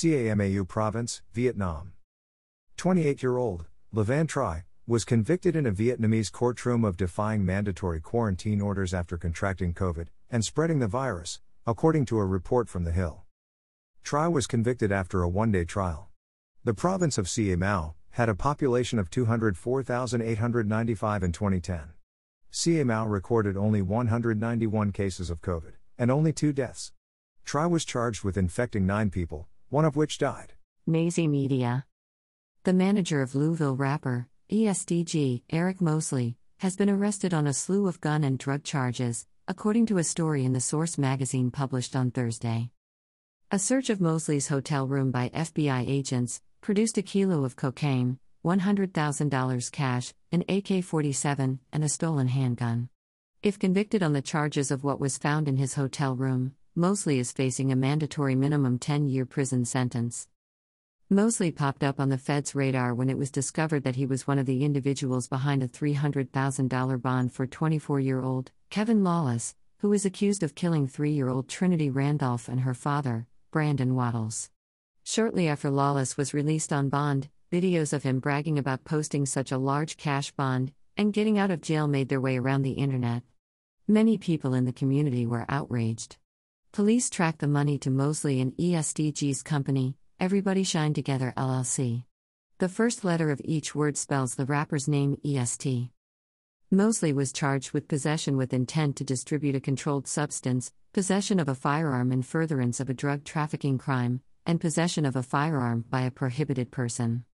Camau Province, Vietnam. 28 year old, Levan Tri, was convicted in a Vietnamese courtroom of defying mandatory quarantine orders after contracting COVID and spreading the virus, according to a report from The Hill. Tri was convicted after a one day trial. The province of Ca Mau had a population of 204,895 in 2010. Ca Mau recorded only 191 cases of COVID and only two deaths. Tri was charged with infecting nine people, one of which died. Maisie Media. The manager of Louisville rapper, EST Gee, Eric Mosley, has been arrested on a slew of gun and drug charges, according to a story in the Source magazine published on Thursday. A search of Mosley's hotel room by FBI agents produced a kilo of cocaine, $100,000 cash, an AK 47, and a stolen handgun. If convicted on the charges of what was found in his hotel room, Mosley is facing a mandatory minimum 10 year prison sentence. Mosley popped up on the Fed's radar when it was discovered that he was one of the individuals behind a $300,000 bond for 24 year old Kevin Lawless, who is accused of killing three year old Trinity Randolph and her father, Brandon Waddles. Shortly after Lawless was released on bond, videos of him bragging about posting such a large cash bond and getting out of jail made their way around the internet. Many people in the community were outraged. Police tracked the money to Mosley and EST Gee's company, Everybody Shine Together LLC. The first letter of each word spells the rapper's name EST. Mosley was charged with possession with intent to distribute a controlled substance, possession of a firearm in furtherance of a drug trafficking crime, and possession of a firearm by a prohibited person.